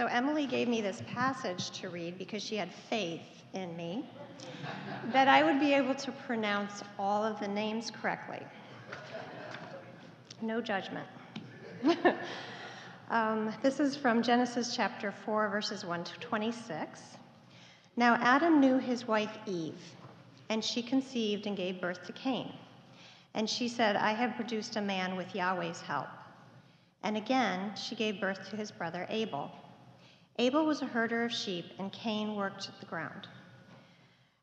So Emily gave me this passage to read because she had faith in me that I would be able to pronounce all of the names correctly. No judgment. um, this is from Genesis chapter 4, verses 1 to 26. Now Adam knew his wife Eve, and she conceived and gave birth to Cain. And she said, I have produced a man with Yahweh's help. And again, she gave birth to his brother Abel. Abel was a herder of sheep, and Cain worked the ground.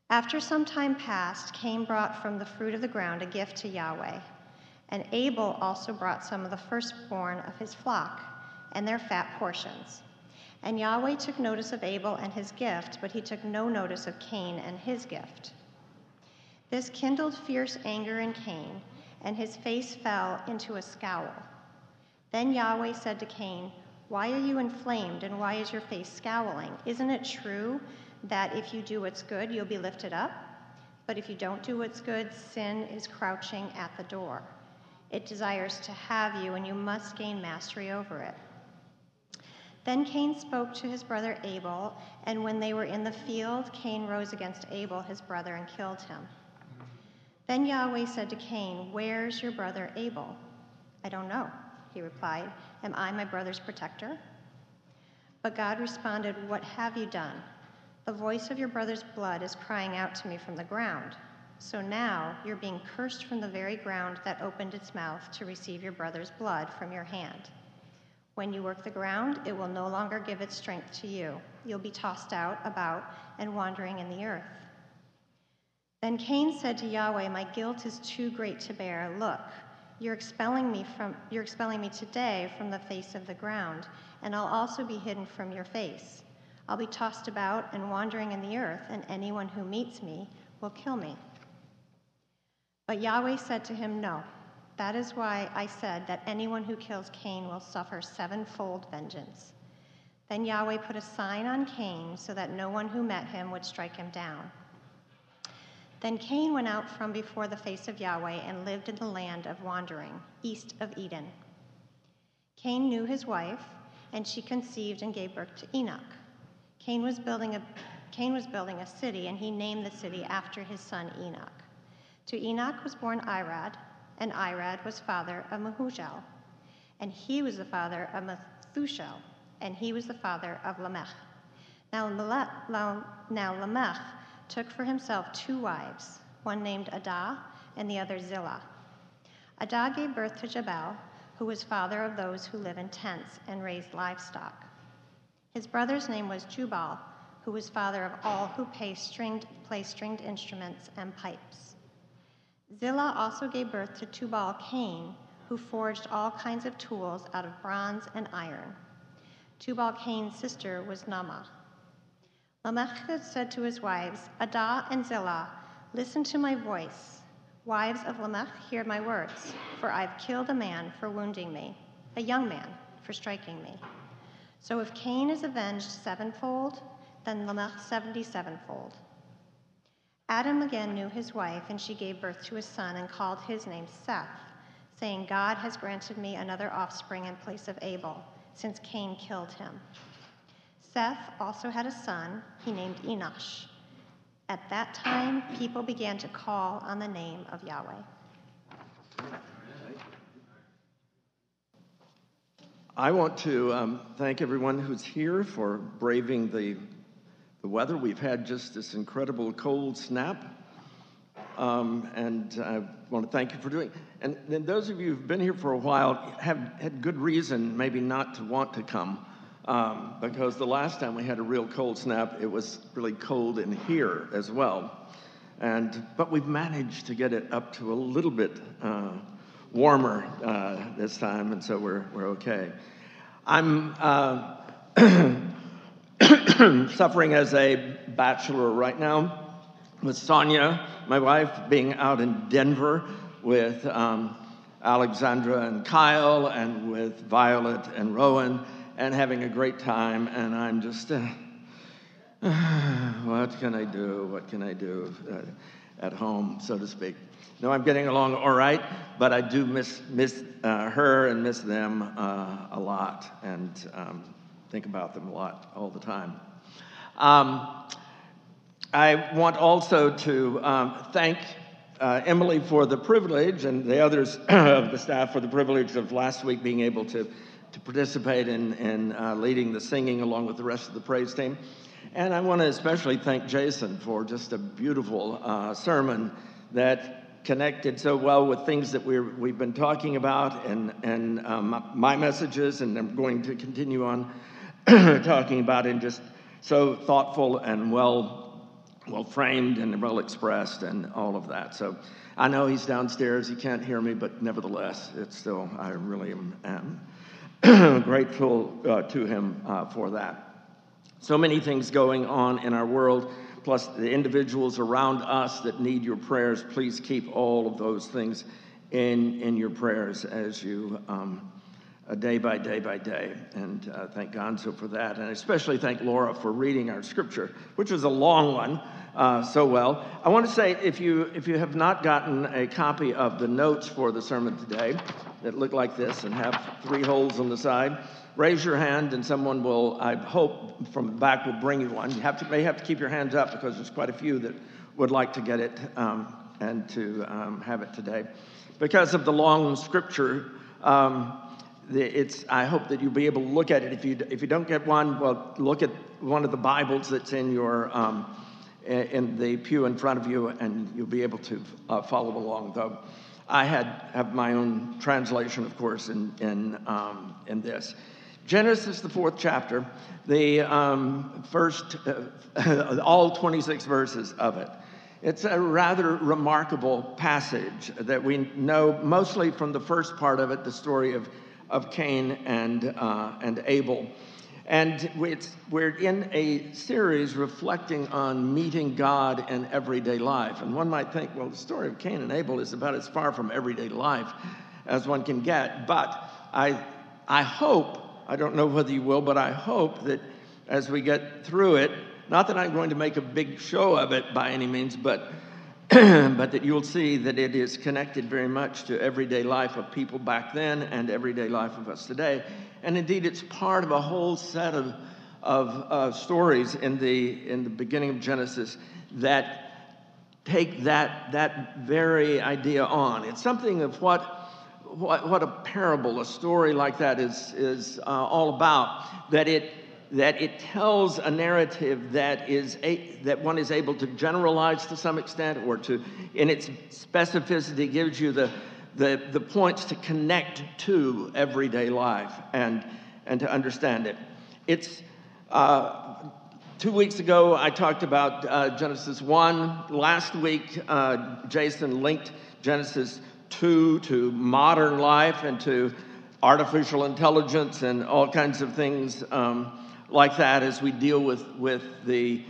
After some time passed, Cain brought from the fruit of the ground a gift to Yahweh. And Abel also brought some of the firstborn of his flock and their fat portions. And Yahweh took notice of Abel and his gift, but he took no notice of Cain and his gift. This kindled fierce anger in Cain, and his face fell into a scowl. Then Yahweh said to Cain, Why are you inflamed, and why is your face scowling? Isn't it true that if you do what's good, you'll be lifted up? But if you don't do what's good, sin is crouching at the door. It desires to have you, and you must gain mastery over it. Then Cain spoke to his brother Abel, and when they were in the field, Cain rose against Abel, his brother, and killed him. Then Yahweh said to Cain, Where's your brother Abel? I don't know, he replied. Am I my brother's protector? But God responded, What have you done? The voice of your brother's blood is crying out to me from the ground. So now you're being cursed from the very ground that opened its mouth to receive your brother's blood from your hand. When you work the ground, it will no longer give its strength to you. You'll be tossed out about and wandering in the earth. Then Cain said to Yahweh, My guilt is too great to bear. Look, you're expelling me from you're expelling me today from the face of the ground, and I'll also be hidden from your face. I'll be tossed about and wandering in the earth, and anyone who meets me will kill me. But Yahweh said to him, No. That is why I said that anyone who kills Cain will suffer sevenfold vengeance. Then Yahweh put a sign on Cain so that no one who met him would strike him down. Then Cain went out from before the face of Yahweh and lived in the land of wandering, east of Eden. Cain knew his wife, and she conceived and gave birth to Enoch. Cain was building a, Cain was building a city, and he named the city after his son Enoch. To Enoch was born Irad, and Irad was father of Mehujael, and he was the father of Methushael, and he was the father of Lamech. Now Lamech took for himself two wives, one named Adah and the other Zillah. Adah gave birth to Jabal, who was father of those who live in tents and raise livestock. His brother's name was Jubal, who was father of all who play stringed, play stringed instruments and pipes. Zillah also gave birth to Tubal Cain, who forged all kinds of tools out of bronze and iron. Tubal Cain's sister was Naamah. Lamech said to his wives, Adah and Zillah, listen to my voice. Wives of Lamech, hear my words, for I've killed a man for wounding me, a young man for striking me. So if Cain is avenged sevenfold, then Lamech seventy sevenfold. Adam again knew his wife, and she gave birth to a son and called his name Seth, saying, God has granted me another offspring in place of Abel, since Cain killed him. Seth also had a son he named Enosh. At that time, people began to call on the name of Yahweh. I want to um, thank everyone who's here for braving the, the weather. We've had just this incredible cold snap. Um, and I want to thank you for doing And then those of you who've been here for a while have had good reason maybe not to want to come. Um, because the last time we had a real cold snap, it was really cold in here as well. And, but we've managed to get it up to a little bit uh, warmer uh, this time, and so we're, we're okay. I'm uh, suffering as a bachelor right now with Sonia, my wife, being out in Denver with um, Alexandra and Kyle, and with Violet and Rowan, and having a great time. And I'm just, uh, what can I do? What can I do uh, at home, so to speak? No, I'm getting along all right, but I do miss, miss uh, her and miss them uh, a lot. And um, think about them a lot all the time. Um, I want also to um, thank uh, Emily for the privilege and the others of the staff for the privilege of last week being able to, to participate in, in uh, leading the singing along with the rest of the praise team. And I want to especially thank Jason for just a beautiful uh, sermon that connected so well with things that we we've been talking about and, and um, my messages, and I'm going to continue on talking about, and just so thoughtful and well well framed and well expressed and all of that. So I know he's downstairs. He can't hear me, but nevertheless, it's still, I really am, am grateful uh, to him uh, for that. So many things going on in our world, plus the individuals around us that need your prayers. Please keep all of those things in, in your prayers as you. Um, uh, day by day by day. And uh, thank God so for that. And especially thank Laura for reading our scripture, which was a long one, uh, so well. I want to say if you, if you have not gotten a copy of the notes for the sermon today that look like this and have three holes on the side, raise your hand and someone will, I hope, from the back will bring you one. You have to, may have to keep your hands up because there's quite a few that would like to get it um, and to um, have it today. Because of the long scripture, um, it's, I hope that you'll be able to look at it. If you, if you don't get one, well, look at one of the Bibles that's in your um, in the pew in front of you, and you'll be able to uh, follow along. Though I had have my own translation, of course, in in um, in this. Genesis, the fourth chapter, the um, first, uh, all 26 verses of it. It's a rather remarkable passage that we know mostly from the first part of it, the story of of Cain and, uh, and Abel. And we're in a series reflecting on meeting God in everyday life. And one might think, well, the story of Cain and Abel is about as far from everyday life as one can get. But I, I hope, I don't know whether you will, but I hope that as we get through it, not that I'm going to make a big show of it by any means, but but that you'll see that it is connected very much to everyday life of people back then and everyday life of us today. And indeed, it's part of a whole set of, of uh, stories in the, in the beginning of Genesis that take that, that very idea on. It's something of what, what, what a parable, a story like that is, is uh, all about, that it that it tells a narrative that is a, that one is able to generalize to some extent or to in its specificity gives you the, the, the points to connect to everyday life and and to understand it. It's uh, two weeks ago i talked about uh, genesis 1 last week uh, jason linked genesis 2 to modern life and to artificial intelligence and all kinds of things um, like that as we deal with, with the,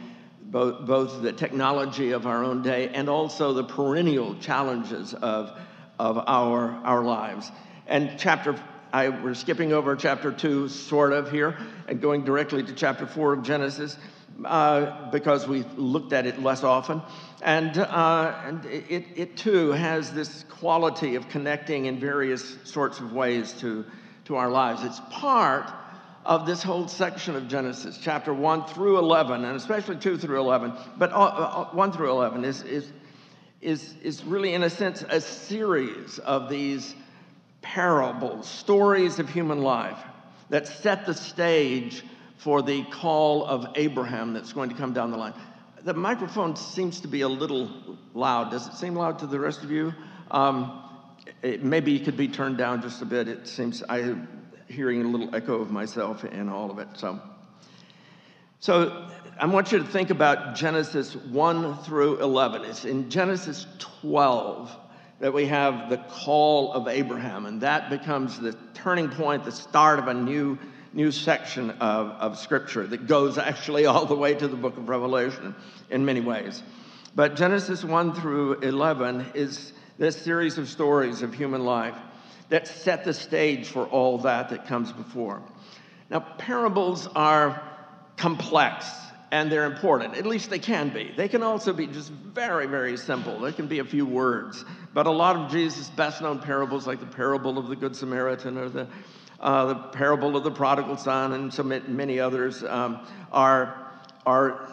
both, both the technology of our own day and also the perennial challenges of, of our, our lives. And chapter, I, we're skipping over chapter two, sort of here, and going directly to chapter four of Genesis. Uh, because we looked at it less often. And, uh, and it, it too has this quality of connecting in various sorts of ways to, to our lives. It's part of this whole section of Genesis, chapter 1 through 11, and especially 2 through 11, but uh, uh, 1 through 11 is, is, is, is really, in a sense, a series of these parables, stories of human life that set the stage for the call of Abraham that's going to come down the line. The microphone seems to be a little loud. Does it seem loud to the rest of you? Um, it, maybe it could be turned down just a bit. It seems I hearing a little echo of myself in all of it. So, so I want you to think about Genesis 1 through 11. It's in Genesis 12 that we have the call of Abraham, and that becomes the turning point, the start of a new, new section of, of Scripture that goes actually all the way to the book of Revelation in many ways. But Genesis 1 through 11 is this series of stories of human life that set the stage for all that that comes before. Now, parables are complex and they're important. At least they can be. They can also be just very, very simple. They can be a few words. But a lot of Jesus' best known parables, like the parable of the Good Samaritan or the uh, the parable of the prodigal son, and so many others um, are, are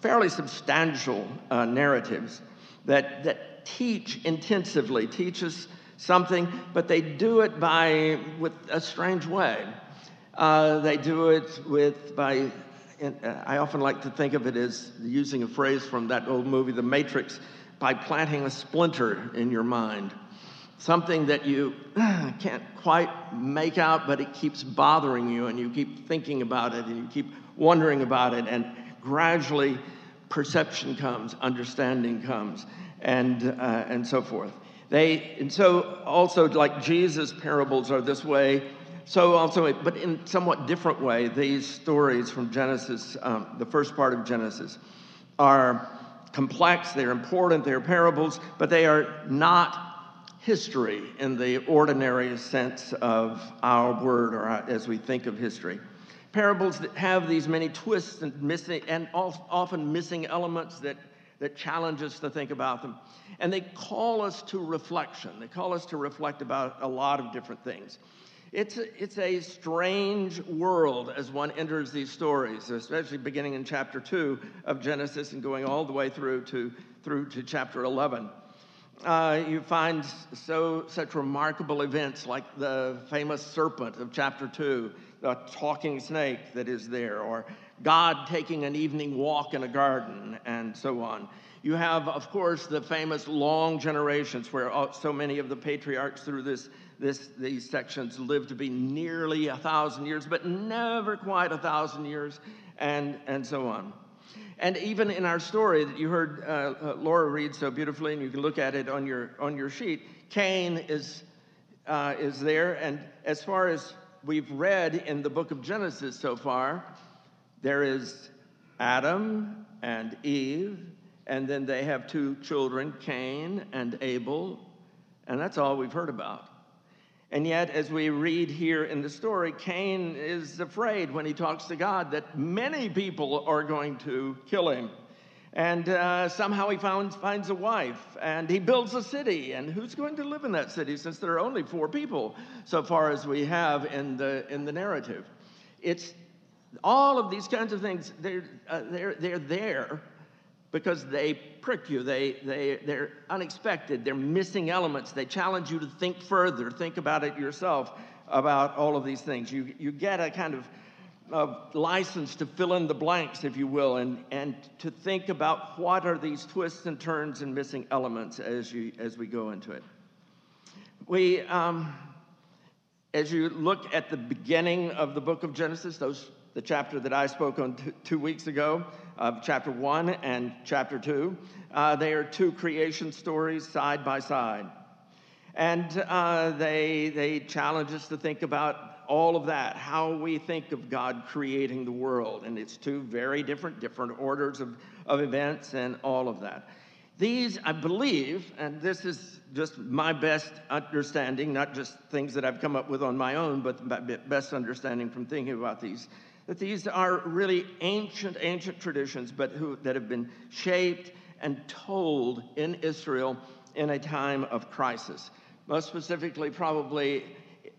fairly substantial uh, narratives that, that teach intensively, teach us something, but they do it by with a strange way. Uh, they do it with by. I often like to think of it as using a phrase from that old movie, The Matrix, by planting a splinter in your mind, something that you can't quite make out, but it keeps bothering you, and you keep thinking about it, and you keep wondering about it, and gradually perception comes, understanding comes, and uh, and so forth. They, and so also like Jesus' parables are this way, so also, but in somewhat different way, these stories from Genesis, um, the first part of Genesis, are complex, they're important, they're parables, but they are not history in the ordinary sense of our word or as we think of history. Parables that have these many twists and missing and often missing elements that that challenge us to think about them. And they call us to reflection. They call us to reflect about a lot of different things. It's a, it's a strange world as one enters these stories, especially beginning in chapter 2 of Genesis and going all the way through to, through to chapter 11. Uh, you find so such remarkable events like the famous serpent of chapter 2, the talking snake that is there, or God taking an evening walk in a garden, and so on. You have, of course, the famous long generations where so many of the patriarchs through this, this, these sections live to be nearly a thousand years, but never quite a thousand years, and, and so on. And even in our story that you heard uh, uh, Laura read so beautifully, and you can look at it on your, on your sheet, Cain is, uh, is there. And as far as we've read in the book of Genesis so far, there is Adam and Eve, and then they have two children, Cain and Abel, and that's all we've heard about. And yet, as we read here in the story, Cain is afraid when he talks to God that many people are going to kill him. And uh, somehow he finds, finds a wife and he builds a city. And who's going to live in that city since there are only four people so far as we have in the, in the narrative? It's all of these kinds of things, they're, uh, they're, they're there because they prick you. They, they, they're unexpected. They're missing elements. They challenge you to think further, think about it yourself, about all of these things. You, you get a kind of of license to fill in the blanks, if you will, and, and to think about what are these twists and turns and missing elements as, you, as we go into it. We, um, as you look at the beginning of the book of Genesis, those the chapter that I spoke on t- two weeks ago, of chapter one and chapter two. Uh, they are two creation stories side by side. And uh, they, they challenge us to think about all of that, how we think of God creating the world. And it's two very different, different orders of, of events and all of that. These, I believe, and this is just my best understanding, not just things that I've come up with on my own, but my best understanding from thinking about these that these are really ancient, ancient traditions, but who, that have been shaped and told in Israel in a time of crisis. Most specifically, probably,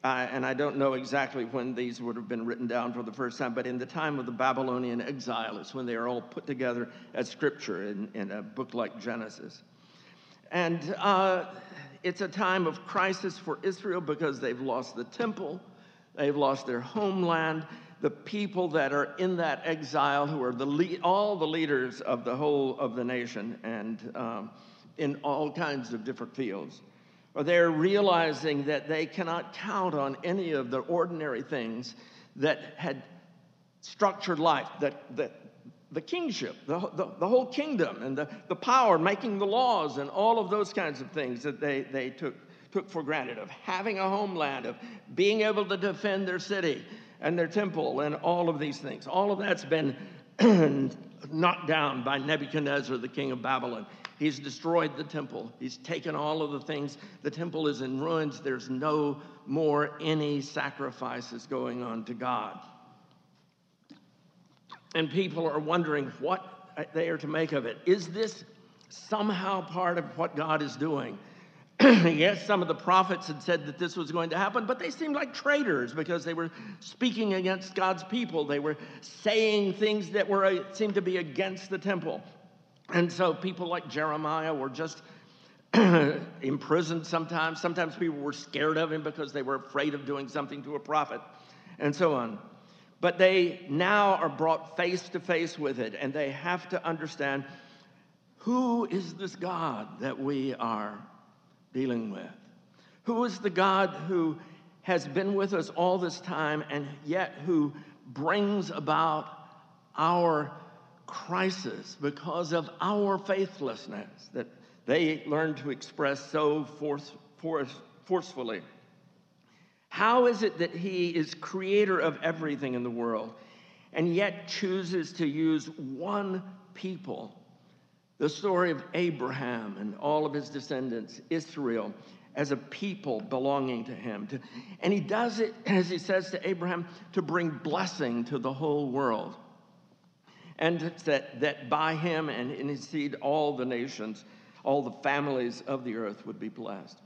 uh, and I don't know exactly when these would have been written down for the first time, but in the time of the Babylonian exile is when they are all put together as scripture in, in a book like Genesis. And uh, it's a time of crisis for Israel because they've lost the temple, they've lost their homeland, the people that are in that exile, who are the lead, all the leaders of the whole of the nation and um, in all kinds of different fields. Or they're realizing that they cannot count on any of the ordinary things that had structured life, that, that the kingship, the, the, the, whole kingdom, and the, the power, making the laws, and all of those kinds of things that they, they took, took for granted, of having a homeland, of being able to defend their city, and their temple and all of these things. All of that's been knocked down by Nebuchadnezzar, the king of Babylon. He's destroyed the temple. He's taken all of the things. The temple is in ruins. There's no more any sacrifices going on to God. And people are wondering what they are to make of it. Is this somehow part of what God is doing? yes, some of the prophets had said that this was going to happen, but they seemed like traitors because they were speaking against God's people. They were saying things that were uh, seemed to be against the temple. And so people like Jeremiah were just imprisoned sometimes. Sometimes people were scared of him because they were afraid of doing something to a prophet, and so on. But they now are brought face to face with it, and they have to understand who is this God that we are dealing with? Who is the God who has been with us all this time and yet who brings about our crisis because of our faithlessness that they learn to express so force, force, forcefully? How is it that he is creator of everything in the world and yet chooses to use one people the story of Abraham and all of his descendants, Israel, as a people belonging to him. And he does it, as he says to Abraham, to bring blessing to the whole world. And that, that by him and in his seed, all the nations, all the families of the earth would be blessed.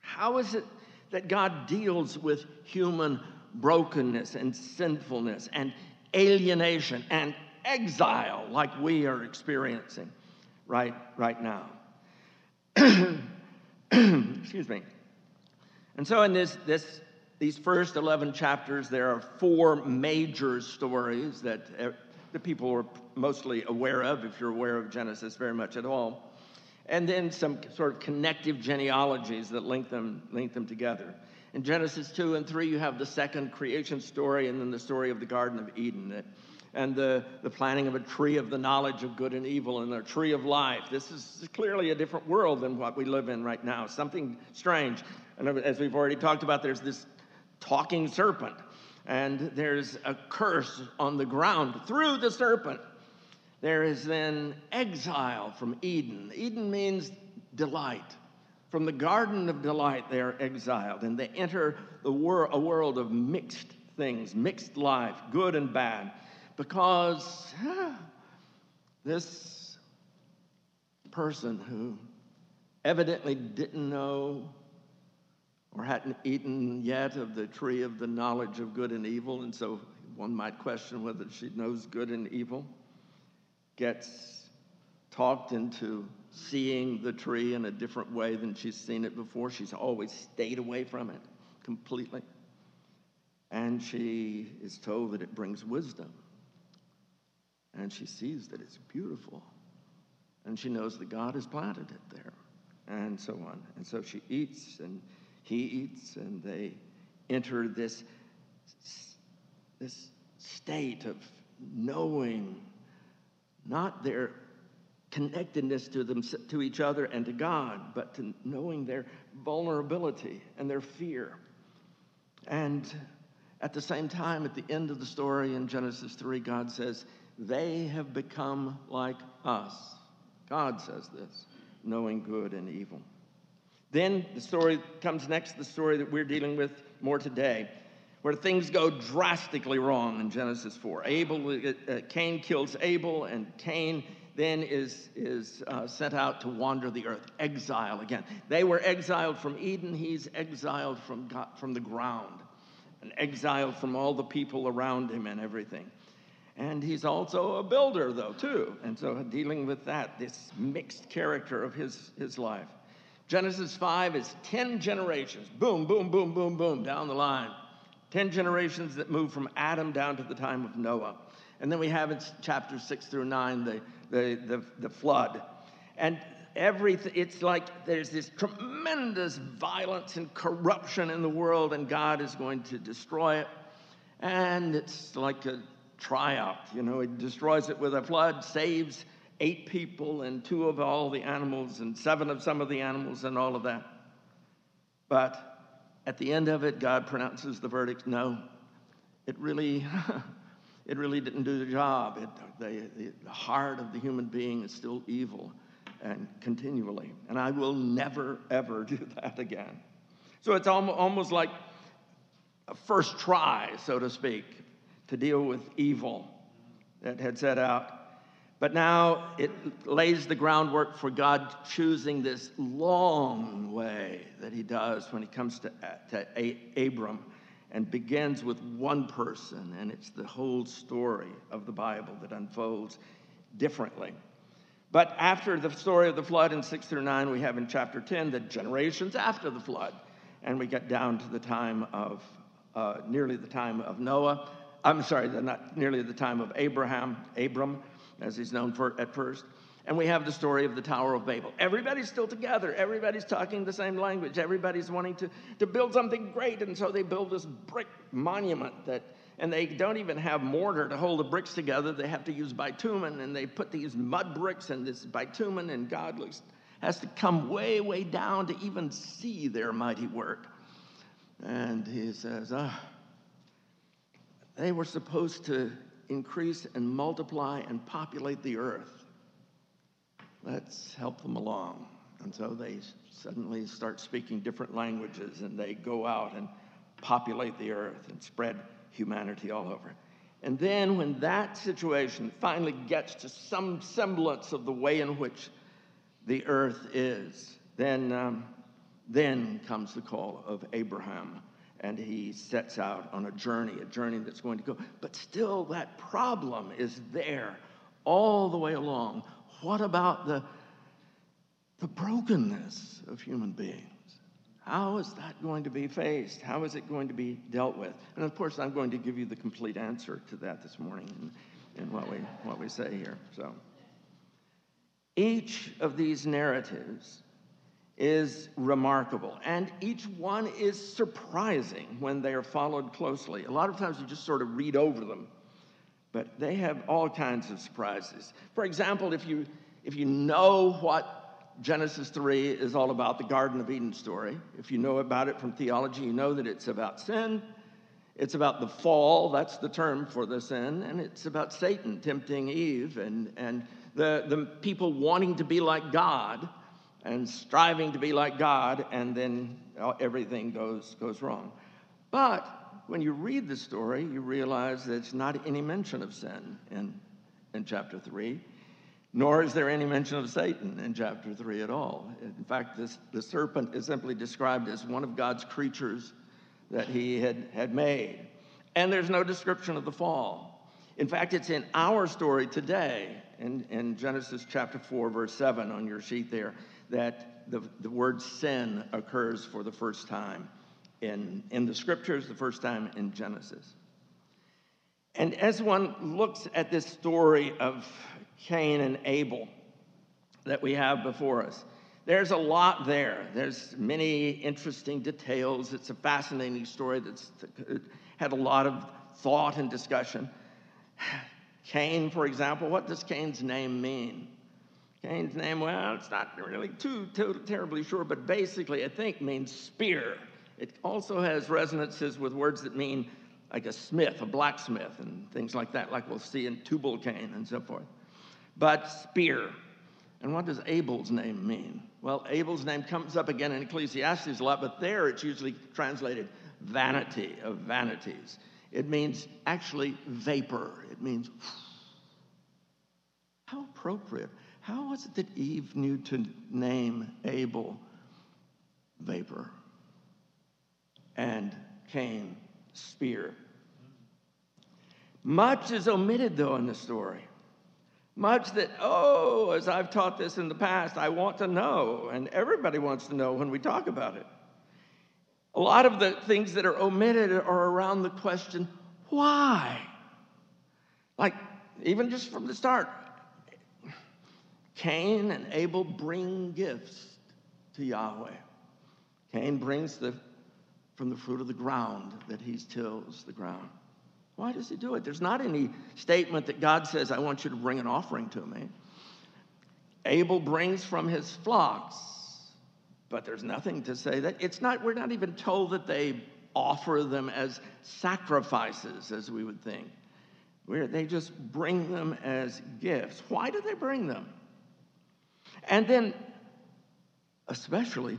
How is it that God deals with human brokenness and sinfulness and alienation and exile like we are experiencing right, right now. Excuse me. And so, in this, this, these first 11 chapters, there are four major stories that uh, the people are mostly aware of, if you're aware of Genesis very much at all. And then some sort of connective genealogies that link them, link them together. In Genesis 2 and 3, you have the second creation story, and then the story of the Garden of Eden. That and the, the planting of a tree of the knowledge of good and evil and a tree of life. This is clearly a different world than what we live in right now, something strange. And as we've already talked about, there's this talking serpent, and there's a curse on the ground through the serpent. There is then exile from Eden. Eden means delight. From the garden of delight, they are exiled, and they enter the wor- a world of mixed things, mixed life, good and bad because this person who evidently didn't know or hadn't eaten yet of the tree of the knowledge of good and evil, and so one might question whether she knows good and evil, gets talked into seeing the tree in a different way than she's seen it before. She's always stayed away from it completely. And she is told that it brings wisdom and she sees that it's beautiful. And she knows that God has planted it there, and so on. And so she eats, and he eats, and they enter this, this state of knowing not their connectedness to them to each other and to God, but to knowing their vulnerability and their fear. And at the same time, at the end of the story in Genesis 3, God says, they have become like us. God says this, knowing good and evil. Then the story comes next, the story that we're dealing with more today, where things go drastically wrong in Genesis 4. Abel, uh, uh Cain kills Abel, and Cain then is, is uh, sent out to wander the earth, exile again. They were exiled from Eden, he's exiled from, God, from the ground, and exiled from all the people around him and everything. And he's also a builder, though, too. And so dealing with that, this mixed character of his, his life. Genesis 5 is 10 generations, boom, boom, boom, boom, boom, down the line. 10 generations that move from Adam down to the time of Noah. And then we have in chapters 6 through 9 the, the, the, the flood. And everything, it's like there's this tremendous violence and corruption in the world, and God is going to destroy it. And it's like a triumph. You know, it destroys it with a flood, saves eight people and two of all the animals and seven of some of the animals and all of that. But at the end of it, God pronounces the verdict no, it really. it really didn't do the job. It, the heart of the human being is still evil and continually. And I will never, ever do that again. So it's almost like a first try, so to speak to deal with evil that had set out. But now it lays the groundwork for God choosing this long way that he does when he comes to, to Abram and begins with one person. And it's the whole story of the Bible that unfolds differently. But after the story of the flood in 6 through 9, we have in chapter 10 the generations after the flood. And we get down to the time of, uh, nearly the time of Noah. I'm sorry, not nearly the time of Abraham, Abram as he's known for at first. And we have the story of the Tower of Babel. Everybody's still together. Everybody's talking the same language. Everybody's wanting to, to build something great. And so they build this brick monument that, and they don't even have mortar to hold the bricks together. They have to use bitumen, and they put these mud bricks and this bitumen, and God looks, has to come way, way down to even see their mighty work. And he says, ah, they were supposed to increase and multiply and populate the earth. Let's help them along. And so they suddenly start speaking different languages and they go out and populate the earth and spread humanity all over. And then, when that situation finally gets to some semblance of the way in which the earth is, then, um, then comes the call of Abraham and he sets out on a journey, a journey that's going to go. But still, that problem is there all the way along. What about the, the brokenness of human beings? How is that going to be faced? How is it going to be dealt with? And of course, I'm going to give you the complete answer to that this morning in, in what, we, what we say here. So, each of these narratives is remarkable. And each one is surprising when they are followed closely. A lot of times you just sort of read over them, but they have all kinds of surprises. For example, if you, if you know what Genesis 3 is all about, the Garden of Eden story, if you know about it from theology, you know that it's about sin. It's about the fall, that's the term for the sin, and it's about Satan tempting Eve and, and the, the people wanting to be like God and striving to be like God, and then everything goes, goes wrong. But when you read the story, you realize that there's not any mention of sin in, in chapter 3, nor is there any mention of Satan in chapter 3 at all. In fact, this, the serpent is simply described as one of God's creatures that he had, had made. And there's no description of the fall. In fact, it's in our story today, in, in Genesis chapter 4, verse 7 on your sheet there that the, the word sin occurs for the first time in, in the scriptures, the first time in Genesis. And as one looks at this story of Cain and Abel that we have before us, there's a lot there. There's many interesting details. It's a fascinating story that's had a lot of thought and discussion. Cain, for example, what does Cain's name mean? Cain's name, well, it's not really too, too terribly sure, but basically, I think means spear. It also has resonances with words that mean like a smith, a blacksmith, and things like that, like we'll see in Tubal Cain and so forth. But spear. And what does Abel's name mean? Well, Abel's name comes up again in Ecclesiastes a lot, but there it's usually translated vanity of vanities. It means actually vapor. It means appropriate. How was it that Eve knew to name Abel vapor and Cain spear? Much is omitted, though, in the story. Much that, oh, as I've taught this in the past, I want to know, and everybody wants to know when we talk about it. A lot of the things that are omitted are around the question, why? Like, even just from the start, Cain and Abel bring gifts to Yahweh. Cain brings the, from the fruit of the ground that he tills the ground. Why does he do it? There's not any statement that God says, I want you to bring an offering to me. Abel brings from his flocks, but there's nothing to say that. It's not, we're not even told that they offer them as sacrifices, as we would think. Where they just bring them as gifts. Why do they bring them? And then, especially,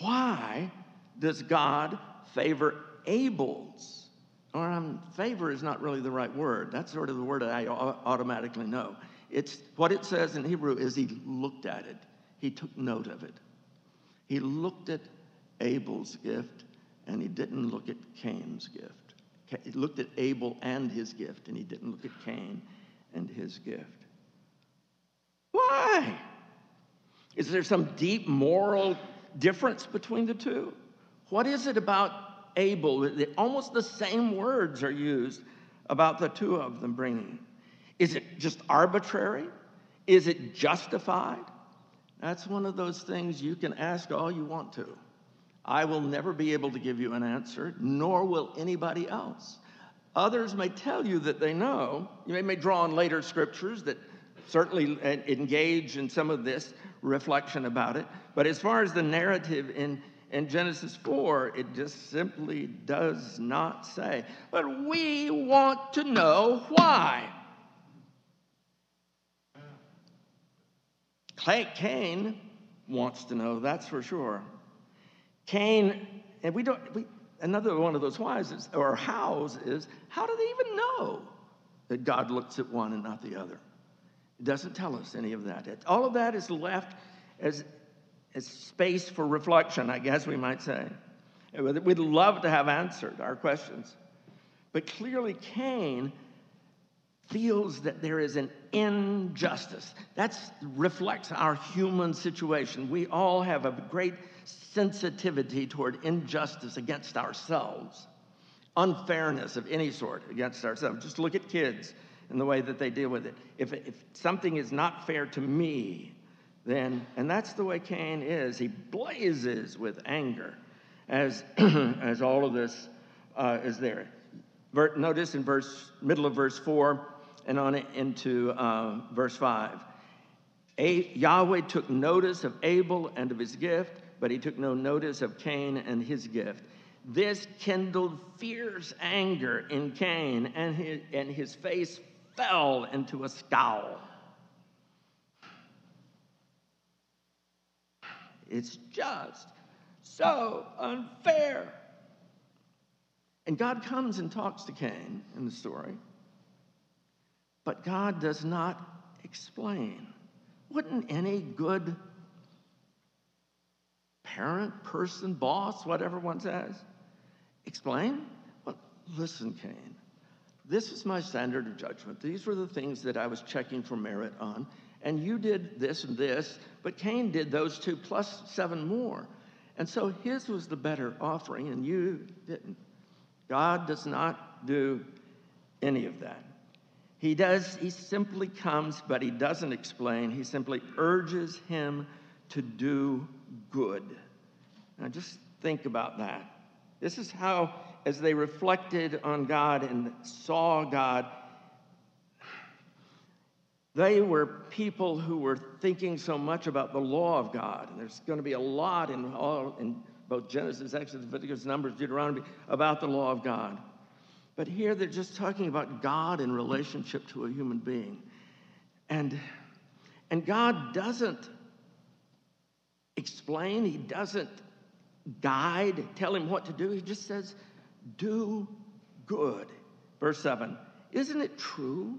why does God favor Abel's? Or um, favor is not really the right word. That's sort of the word I automatically know. It's what it says in Hebrew is he looked at it. He took note of it. He looked at Abel's gift and he didn't look at Cain's gift. He looked at Abel and his gift and he didn't look at Cain and his gift. Why? Is there some deep moral difference between the two? What is it about Abel? Almost the same words are used about the two of them bringing. Is it just arbitrary? Is it justified? That's one of those things you can ask all you want to. I will never be able to give you an answer, nor will anybody else. Others may tell you that they know. You may draw on later scriptures that certainly uh, engage in some of this reflection about it. But as far as the narrative in, in Genesis 4, it just simply does not say. But we want to know why. Cain wants to know, that's for sure. Cain, and we don't, we, another one of those whys is, or hows is, how do they even know that God looks at one and not the other? Doesn't tell us any of that. All of that is left as, as space for reflection, I guess we might say. We'd love to have answered our questions. But clearly, Cain feels that there is an injustice. That reflects our human situation. We all have a great sensitivity toward injustice against ourselves, unfairness of any sort against ourselves. Just look at kids and the way that they deal with it. If, if something is not fair to me, then, and that's the way Cain is, he blazes with anger as, as all of this uh, is there. Notice in verse middle of verse four, and on into uh, verse 5. A- Yahweh took notice of Abel and of his gift, but he took no notice of Cain and his gift. This kindled fierce anger in Cain, and his, and his face fell into a scowl. It's just so unfair. And God comes and talks to Cain in the story. But God does not explain. Wouldn't any good parent, person, boss, whatever one says, explain? Well, listen, Cain, this is my standard of judgment. These were the things that I was checking for merit on. And you did this and this, but Cain did those two plus seven more. And so his was the better offering, and you didn't. God does not do any of that. He does, he simply comes, but he doesn't explain. He simply urges him to do good. Now just think about that. This is how, as they reflected on God and saw God, they were people who were thinking so much about the law of God. And there's going to be a lot in, all, in both Genesis, Exodus, Leviticus, Numbers, Deuteronomy about the law of God. But here they're just talking about God in relationship to a human being. And, and God doesn't explain, He doesn't guide, tell him what to do. He just says, Do good. Verse 7 Isn't it true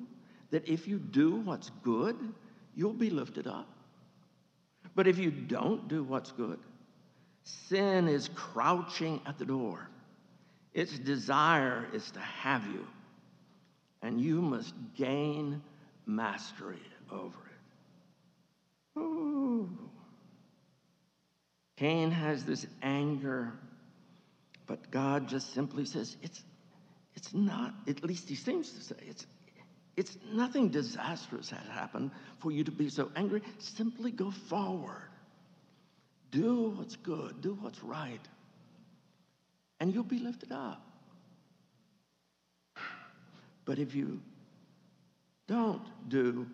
that if you do what's good, you'll be lifted up? But if you don't do what's good, sin is crouching at the door. Its desire is to have you, and you must gain mastery over it. Ooh. Cain has this anger, but God just simply says, it's, it's not, at least he seems to say, it's, it's nothing disastrous has happened for you to be so angry. Simply go forward. Do what's good, do what's right and you'll be lifted up. But if you don't do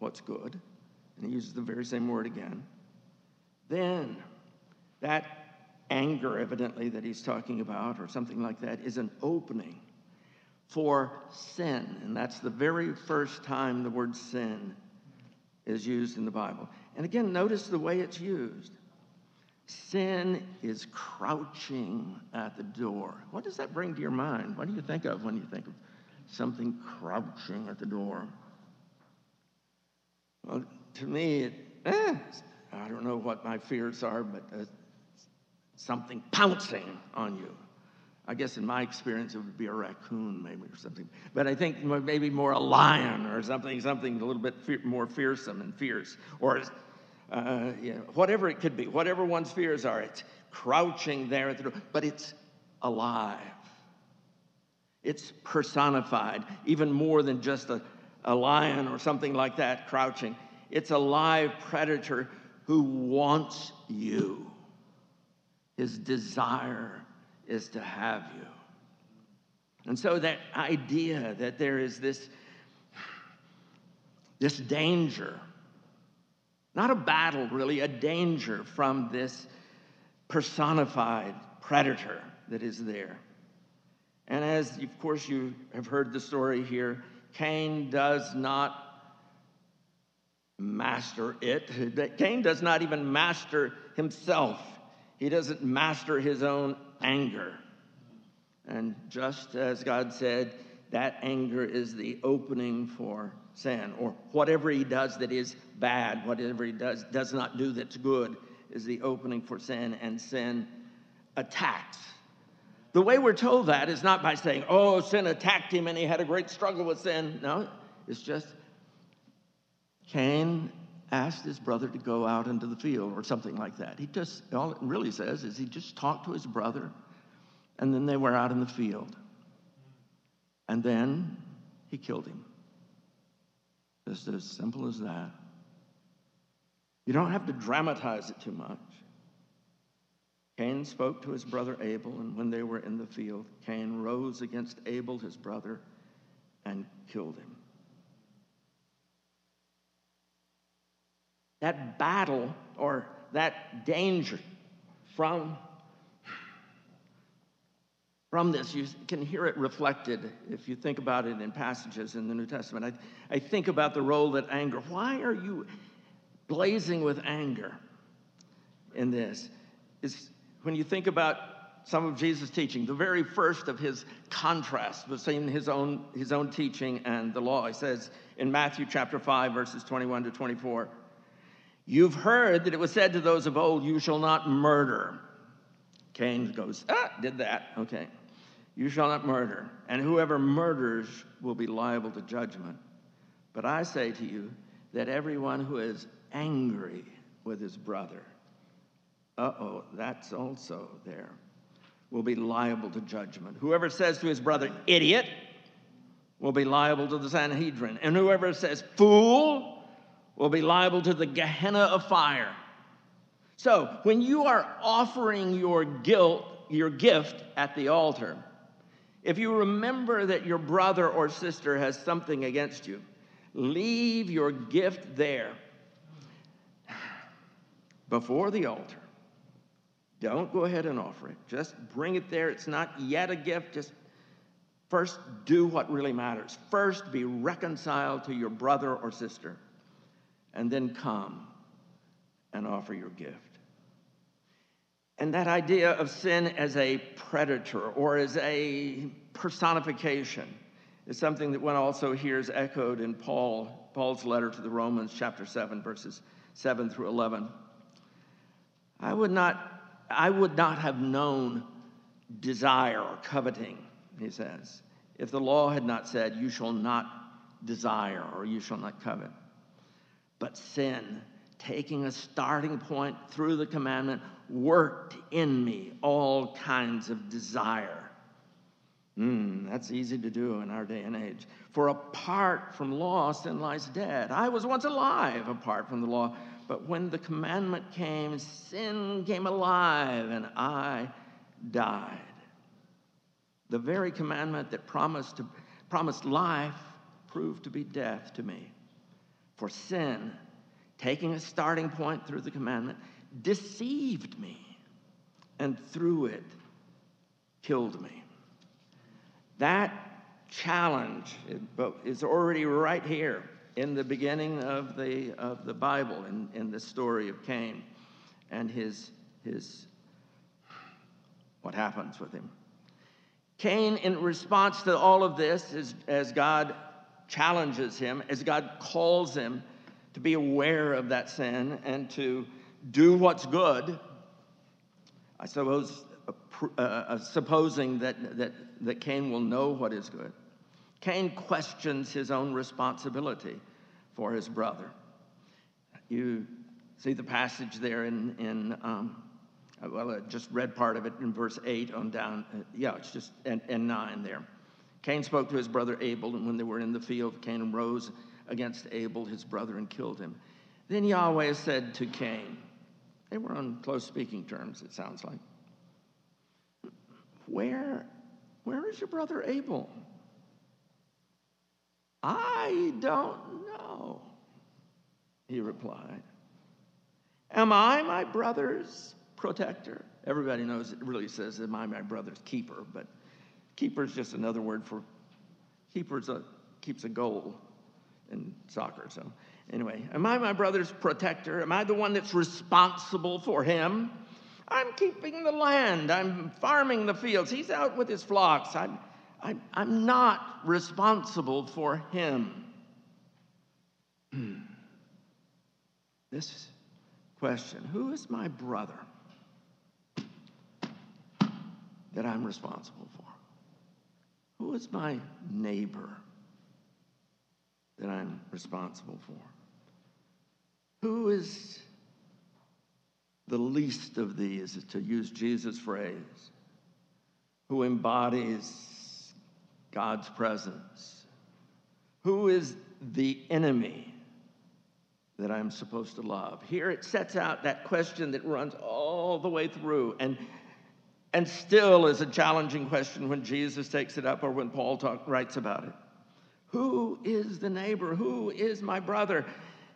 what's good, and he uses the very same word again, then that anger, evidently, that he's talking about, or something like that, is an opening for sin. And that's the very first time the word sin is used in the Bible. And again, notice the way it's used. Sin is crouching at the door. What does that bring to your mind? What do you think of when you think of something crouching at the door? Well, to me, it, eh, I don't know what my fears are, but uh, something pouncing on you. I guess in my experience, it would be a raccoon, maybe, or something. But I think maybe more a lion or something, something a little bit fe- more fearsome and fierce, or uh, you know, whatever it could be, whatever one's fears are, it's crouching there at the door, but it's alive. It's personified, even more than just a, a lion or something like that crouching. It's a live predator who wants you. His desire is to have you. And so that idea that there is this, this danger, not a battle really, a danger from this personified predator that is there. And as, of course, you have heard the story here, Cain does not master it. Cain does not even master himself. He doesn't master his own anger. And just as God said, that anger is the opening for sin, or whatever he does that is bad, whatever he does does not do that's good, is the opening for sin, and sin attacks. The way we're told that is not by saying, oh, sin attacked him and he had a great struggle with sin. No, it's just Cain asked his brother to go out into the field or something like that. He just, all it really says is he just talked to his brother and then they were out in the field. And then he killed him. Just as simple as that. You don't have to dramatize it too much. Cain spoke to his brother Abel, and when they were in the field, Cain rose against Abel, his brother, and killed him. That battle or that danger from from this. You can hear it reflected if you think about it in passages in the new testament. I, I think about the role that anger why are you blazing with anger in this? Is when you think about some of jesus teaching the very first of his contrast between his own his own teaching and the law. He says in matthew chapter 5 verses 21 to 24 You've heard that it was said to those of old, You shall not murder. Cain goes, Ah, did that. Okay. You shall not murder. And whoever murders will be liable to judgment. But I say to you that everyone who is angry with his brother, uh oh, that's also there, will be liable to judgment. Whoever says to his brother, idiot, will be liable to the Sanhedrin. And whoever says, fool, will be liable to the Gehenna of fire. So, when you are offering your guilt, your gift at the altar, if you remember that your brother or sister has something against you, leave your gift there before the altar. Don't go ahead and offer it. Just bring it there. It's not yet a gift. Just first do what really matters. First, be reconciled to your brother or sister and then come and offer your gift. And that idea of sin as a predator or as a personification is something that one also hears echoed in Paul, Paul's letter to the Romans, chapter 7, verses 7 through 11. I would not, I would not have known desire or coveting, he says, if the law had not said, You shall not desire or you shall not covet. But sin, taking a starting point through the commandment, worked in me all kinds of desire. Mm, that's easy to do in our day and age. For apart from law, sin lies dead. I was once alive apart from the law, but when the commandment came, sin came alive and I died. The very commandment that promised, to, promised life proved to be death to me. For sin, taking a starting point through the commandment, deceived me and through it killed me. That challenge is already right here in the beginning of the, of the Bible, in, in the story of Cain and his, his, what happens with him. Cain, in response to all of this, as, as God challenges him, as God calls him to be aware of that sin and to do what's good. I suppose, uh, uh, supposing that, that, that Cain will know what is good. Cain questions his own responsibility for his brother. You see the passage there in, in um, well, I just read part of it in verse 8 on down. Uh, yeah, it's just, and, and 9 there. Cain spoke to his brother Abel, and when they were in the field, Cain rose against Abel, his brother, and killed him. Then Yahweh said to Cain, they were on close speaking terms, it sounds like. Where, where is your brother Abel? I don't know, he replied. Am I my brother's protector? Everybody knows it really says, Am I my brother's keeper? But keeper is just another word for keeper a, keeps a goal in soccer. So, anyway, am I my brother's protector? Am I the one that's responsible for him? I'm keeping the land, I'm farming the fields. He's out with his flocks. I'm I, I'm not responsible for him. This question who is my brother that I'm responsible for? Who is my neighbor that I'm responsible for? Who is the least of these, to use Jesus' phrase, who embodies God's presence? Who is the enemy that I'm supposed to love? Here it sets out that question that runs all the way through and, and still is a challenging question when Jesus takes it up or when Paul talk, writes about it. Who is the neighbor? Who is my brother?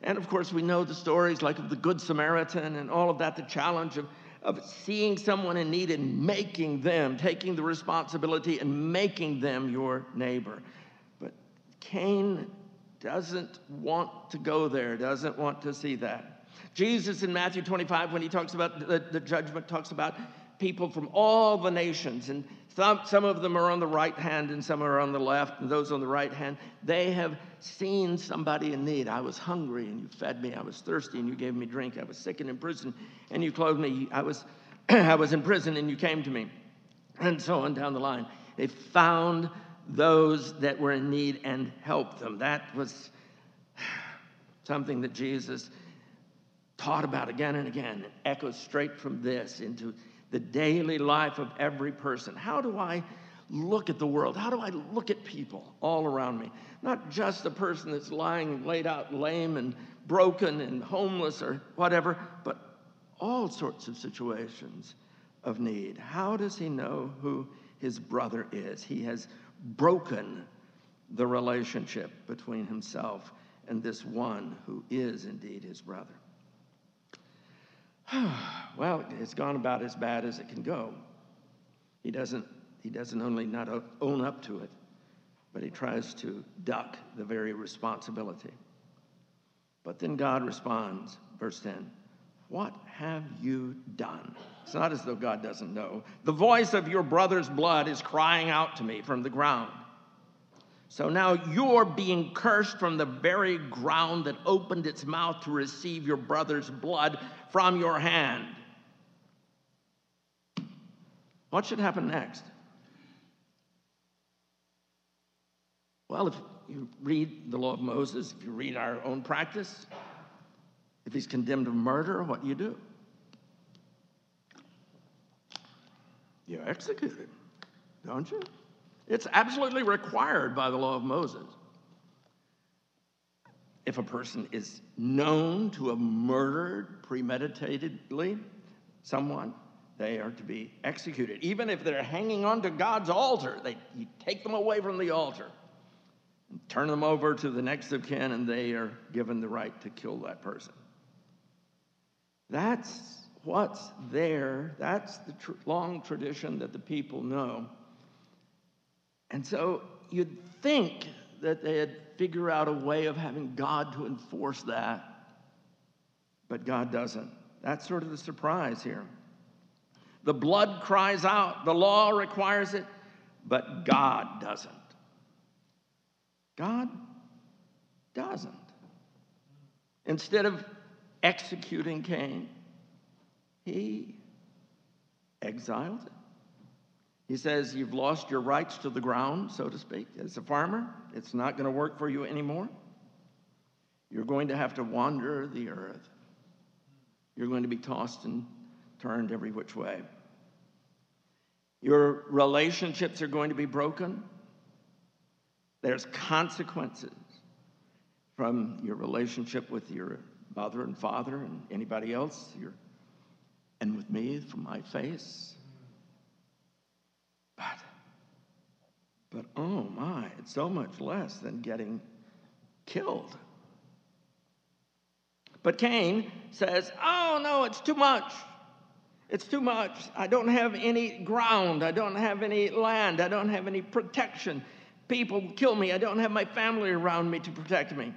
And of course, we know the stories like of the Good Samaritan and all of that, the challenge of of seeing someone in need and making them, taking the responsibility and making them your neighbor. But Cain doesn't want to go there, doesn't want to see that. Jesus in Matthew 25, when he talks about the, the judgment, talks about people from all the nations. And some, some of them are on the right hand and some are on the left, and those on the right hand, they have seen somebody in need. I was hungry and you fed me. I was thirsty and you gave me drink. I was sick and in prison and you clothed me. I was, I was in prison and you came to me. And so on down the line. They found those that were in need and helped them. That was something that Jesus taught about again and again. It echoes straight from this into the daily life of every person. How do I look at the world? How do I look at people all around me? Not just the person that's lying laid out lame and broken and homeless or whatever, but all sorts of situations of need. How does he know who his brother is? He has broken the relationship between himself and this one who is indeed his brother. well, it's gone about as bad as it can go. He doesn't, he doesn't only not own up to it, but he tries to duck the very responsibility. But then God responds, verse 10 What have you done? It's not as though God doesn't know. The voice of your brother's blood is crying out to me from the ground. So now you're being cursed from the very ground that opened its mouth to receive your brother's blood from your hand. What should happen next? Well, if you read the law of Moses, if you read our own practice, if he's condemned of murder, what do you do? You execute him, don't you? It's absolutely required by the law of Moses. If a person is known to have murdered premeditatedly someone, they are to be executed. Even if they're hanging onto God's altar, they, you take them away from the altar, and turn them over to the next of kin, and they are given the right to kill that person. That's what's there. That's the tr- long tradition that the people know. And so you'd think that they'd figure out a way of having God to enforce that, but God doesn't. That's sort of the surprise here. The blood cries out, the law requires it, but God doesn't. God doesn't. instead of executing Cain, he exiled him. He says, You've lost your rights to the ground, so to speak. As a farmer, it's not going to work for you anymore. You're going to have to wander the earth. You're going to be tossed and turned every which way. Your relationships are going to be broken. There's consequences from your relationship with your mother and father and anybody else, your, and with me from my face. But, but oh my, it's so much less than getting killed. But Cain says, Oh no, it's too much. It's too much. I don't have any ground. I don't have any land. I don't have any protection. People will kill me. I don't have my family around me to protect me.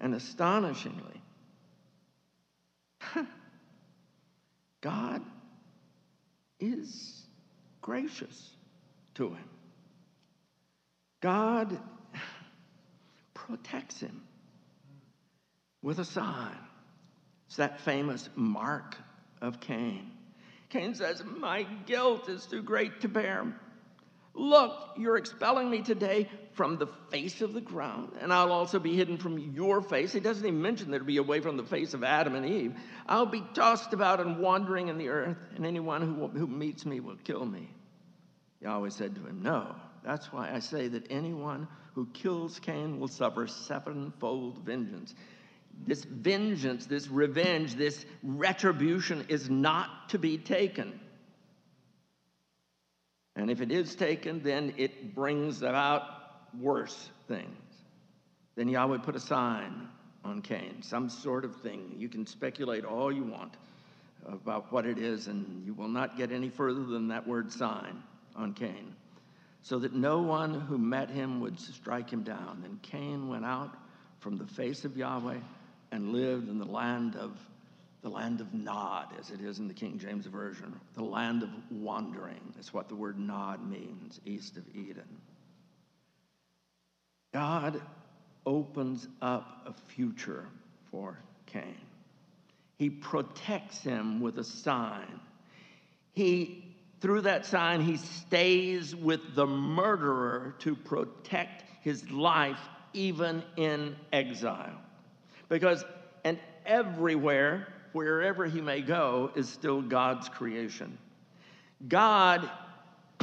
And astonishingly, God is gracious to him. God protects him with a sign. It's that famous mark of Cain. Cain says, My guilt is too great to bear. Look, you're expelling me today from the face of the ground, and I'll also be hidden from your face. He doesn't even mention that it'll be away from the face of Adam and Eve. I'll be tossed about and wandering in the earth, and anyone who, who meets me will kill me. Yahweh said to him, No. That's why I say that anyone who kills Cain will suffer sevenfold vengeance. This vengeance, this revenge, this retribution is not to be taken. And if it is taken, then it brings about worse things. Then Yahweh put a sign on Cain, some sort of thing. You can speculate all you want about what it is, and you will not get any further than that word sign on Cain. So that no one who met him would strike him down. Then Cain went out from the face of Yahweh and lived in the land of the land of Nod, as it is in the King James Version, the land of wandering. That's what the word Nod means, east of Eden. God opens up a future for Cain. He protects him with a sign. He, through that sign, he stays with the murderer to protect his life even in exile. Because, and everywhere, wherever he may go, is still God's creation. God,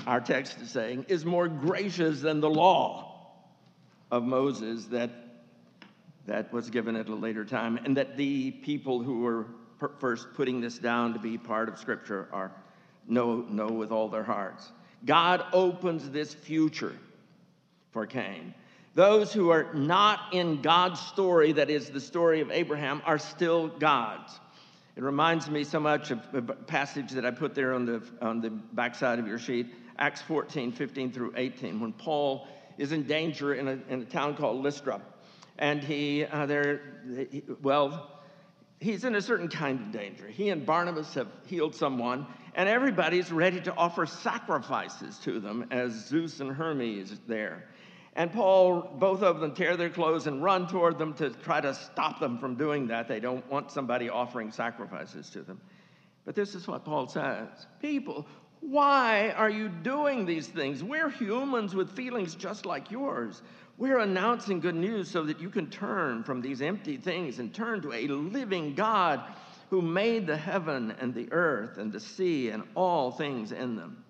our text is saying, is more gracious than the law of Moses that, that was given at a later time, and that the people who were first putting this down to be part of Scripture are know, know with all their hearts. God opens this future for Cain. Those who are not in God's story, that is the story of Abraham, are still God's. It reminds me so much of a passage that I put there on the, on the backside of your sheet, Acts 14, 15 through 18, when Paul is in danger in a, in a town called Lystra. And he, uh, there, he, well, he's in a certain kind of danger. He and Barnabas have healed someone, and everybody's ready to offer sacrifices to them as Zeus and Hermes there. And Paul, both of them tear their clothes and run toward them to try to stop them from doing that. They don't want somebody offering sacrifices to them. But this is what Paul says People, why are you doing these things? We're humans with feelings just like yours. We're announcing good news so that you can turn from these empty things and turn to a living God who made the heaven and the earth and the sea and all things in them.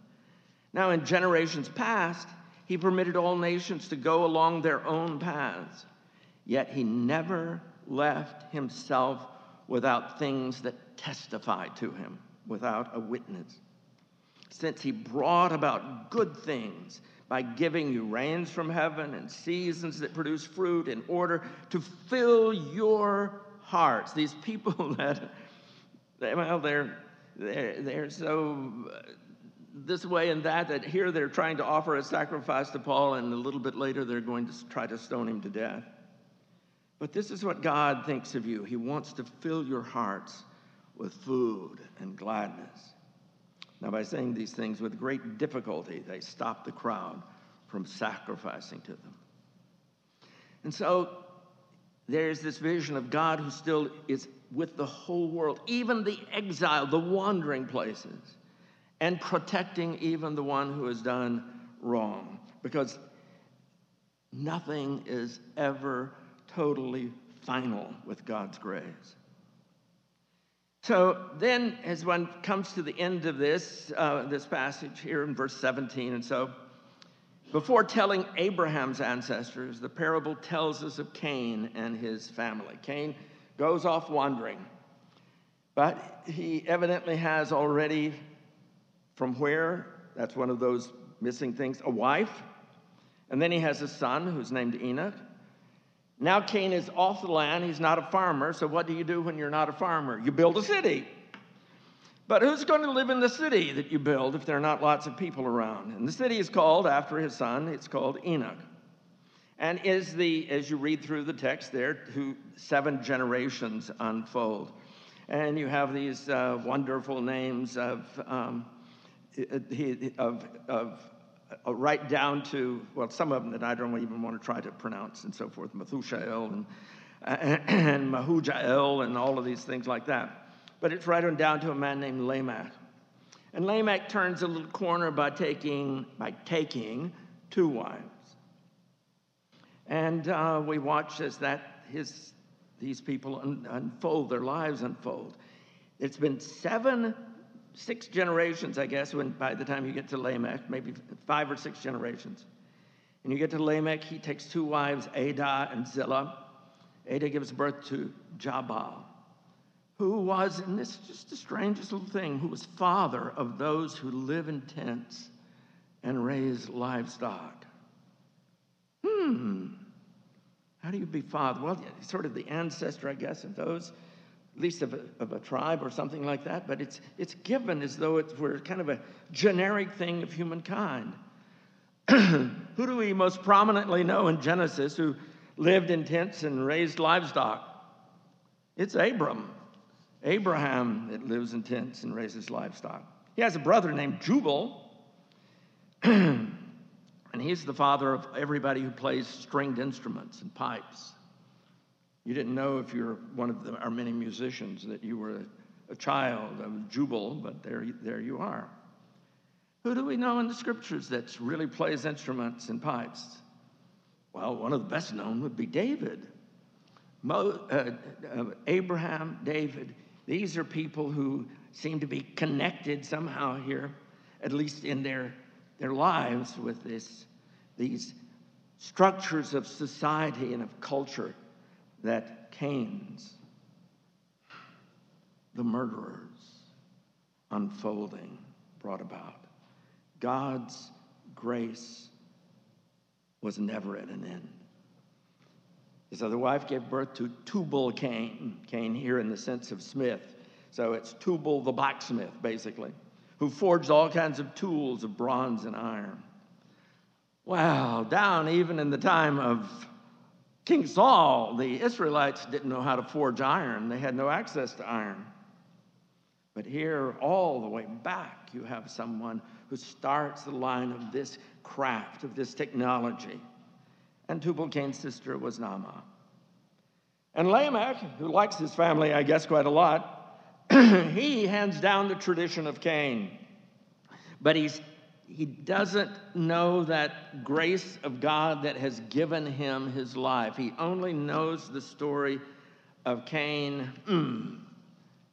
Now, in generations past, he permitted all nations to go along their own paths, yet he never left himself without things that testify to him, without a witness. Since he brought about good things by giving you rains from heaven and seasons that produce fruit in order to fill your hearts. These people that, well, they're, they're, they're so uh, this way and that, that here they're trying to offer a sacrifice to Paul, and a little bit later they're going to try to stone him to death. But this is what God thinks of you. He wants to fill your hearts with food and gladness. Now, by saying these things with great difficulty, they stop the crowd from sacrificing to them. And so there's this vision of God who still is with the whole world, even the exile, the wandering places, and protecting even the one who has done wrong. Because nothing is ever totally final with God's grace. So then, as one comes to the end of this, uh, this passage here in verse 17, and so before telling Abraham's ancestors, the parable tells us of Cain and his family. Cain goes off wandering, but he evidently has already, from where? That's one of those missing things a wife, and then he has a son who's named Enoch. Now Cain is off the land. He's not a farmer. So, what do you do when you're not a farmer? You build a city. But who's going to live in the city that you build if there are not lots of people around? And the city is called, after his son, it's called Enoch. And is the, as you read through the text there, two, seven generations unfold. And you have these uh, wonderful names of, um, of, of right down to, well, some of them that I don't even want to try to pronounce and so forth, Methushael and, and Mahujael and all of these things like that. But it's right on down to a man named Lamech. And Lamech turns a little corner by taking, by taking two wives. And uh, we watch as that his, these people un- unfold, their lives unfold. It's been seven six generations, I guess, when by the time you get to Lamech, maybe five or six generations. And you get to Lamech, he takes two wives, Ada and Zillah. Ada gives birth to Jabal, who was, and this is just the strangest little thing, who was father of those who live in tents and raise livestock. Hmm. How do you be father? Well, sort of the ancestor, I guess, of those at least of a, of a tribe or something like that, but it's, it's given as though it were kind of a generic thing of humankind. who do we most prominently know in Genesis who lived in tents and raised livestock? It's Abram. Abraham that lives in tents and raises livestock. He has a brother named Jubal, and he's the father of everybody who plays stringed instruments and pipes. You didn't know if you're one of the, our many musicians that you were a, a child of Jubal, but there, there you are. Who do we know in the scriptures that really plays instruments and pipes? Well, one of the best known would be David. Mo, uh, uh, Abraham, David. These are people who seem to be connected somehow here, at least in their, their lives, with this, these structures of society and of culture that Cain's, the murderers, unfolding brought about. God's grace was never at an end. His other wife gave birth to Tubal Cain, Cain here in the sense of smith. So it's Tubal the blacksmith, basically, who forged all kinds of tools of bronze and iron. Wow, down even in the time of King Saul, the Israelites didn't know how to forge iron, they had no access to iron. But here, all the way back, you have someone who starts the line of this craft, of this technology. And Tubal Cain's sister was Naamah. And Lamech, who likes his family, I guess, quite a lot, he hands down the tradition of Cain. But he's he doesn't know that grace of God that has given him his life. He only knows the story of Cain mm,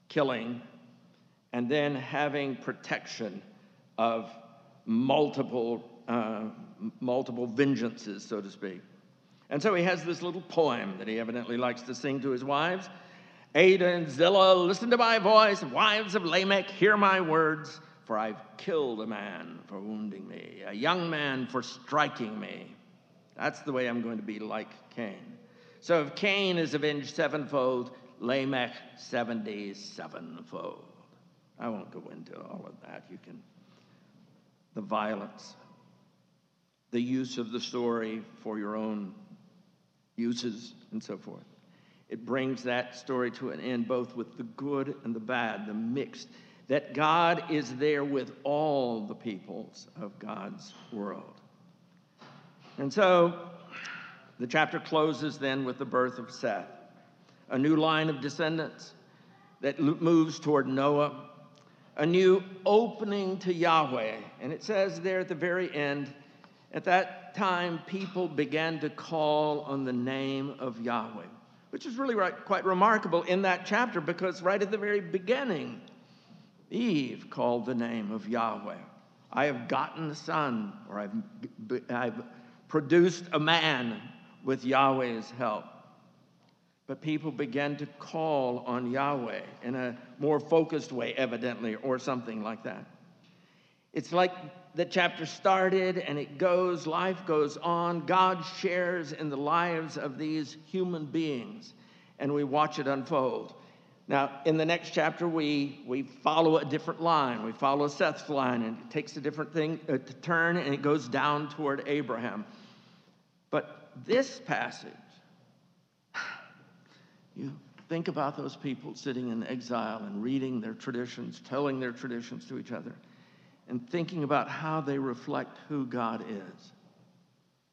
killing and then having protection of multiple, uh, multiple vengeances, so to speak. And so he has this little poem that he evidently likes to sing to his wives. Ada and Zillah, listen to my voice. Wives of Lamech, hear my words for I've killed a man for wounding me, a young man for striking me. That's the way I'm going to be like Cain. So if Cain is avenged sevenfold, Lamech seventy sevenfold. I won't go into all of that. You can. The violence, the use of the story for your own uses, and so forth. It brings that story to an end, both with the good and the bad, the mixed that God is there with all the peoples of God's world. And so The chapter closes then with the birth of Seth, a new line of descendants that moves toward Noah, a new opening to Yahweh. And it says there at the very end, at that time, people began to call on the name of Yahweh, which is really quite remarkable in that chapter because right at the very beginning, Eve called the name of Yahweh. I have gotten a son, or I've, I've produced a man with Yahweh's help. But people began to call on Yahweh in a more focused way, evidently, or something like that. It's like the chapter started and it goes, life goes on. God shares in the lives of these human beings, and we watch it unfold. Now, in the next chapter, we, we follow a different line. We follow Seth's line, and it takes a different thing uh, to turn, and it goes down toward Abraham. But this passage, you think about those people sitting in exile and reading their traditions, telling their traditions to each other, and thinking about how they reflect who God is.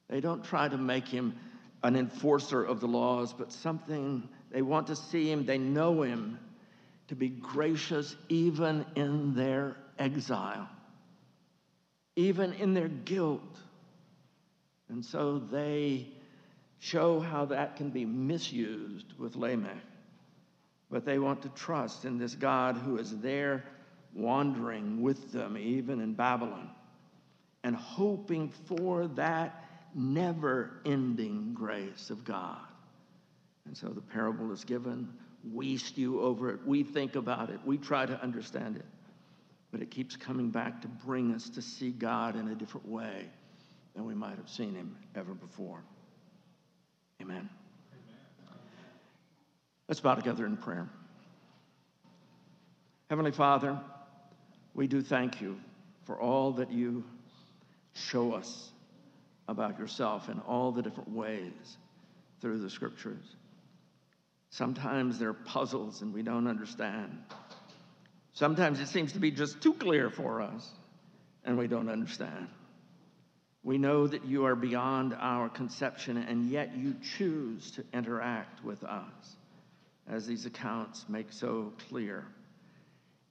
They don't try to make him an enforcer of the laws, but something they want to see him, they know him to be gracious even in their exile, even in their guilt. And so they show how that can be misused with Lamech. But they want to trust in this God who is there wandering with them, even in Babylon, and hoping for that never ending grace of God. And so the parable is given. We stew over it. We think about it. We try to understand it. But it keeps coming back to bring us to see God in a different way than we might have seen him ever before. Amen. Amen. Let's bow together in prayer. Heavenly Father, we do thank you for all that you show us about yourself in all the different ways through the scriptures. Sometimes they're puzzles and we don't understand. Sometimes it seems to be just too clear for us and we don't understand. We know that you are beyond our conception, and yet you choose to interact with us, as these accounts make so clear.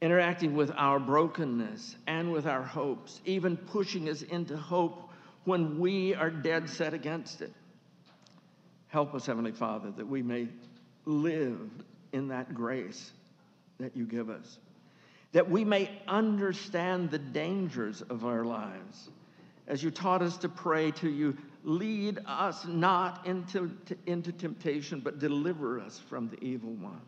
Interacting with our brokenness and with our hopes, even pushing us into hope when we are dead set against it. Help us, Heavenly Father, that we may live in that grace that you give us, that we may understand the dangers of our lives as you taught us to pray to you, lead us not into, into temptation, but deliver us from the evil one.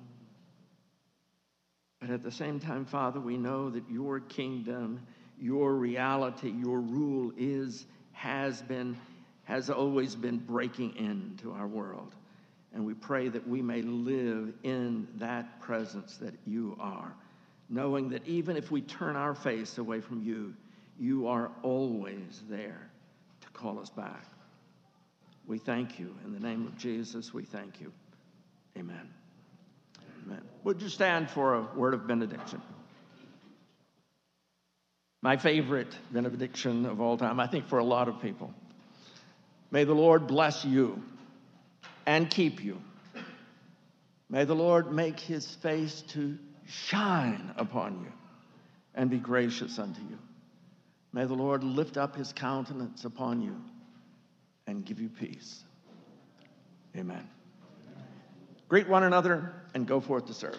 But at the same time, Father, we know that your kingdom, your reality, your rule is, has been, has always been breaking into our world. And we pray that we may live in that presence that you are, knowing that even if we turn our face away from you, you are always there to call us back. We thank you. In the name of Jesus, we thank you. Amen. Amen. Would you stand for a word of benediction? My favorite benediction of all time, I think for a lot of people. May the Lord bless you and keep you. May the Lord make his face to shine upon you and be gracious unto you. May the Lord lift up his countenance upon you and give you peace. Amen. Greet one another and go forth to serve.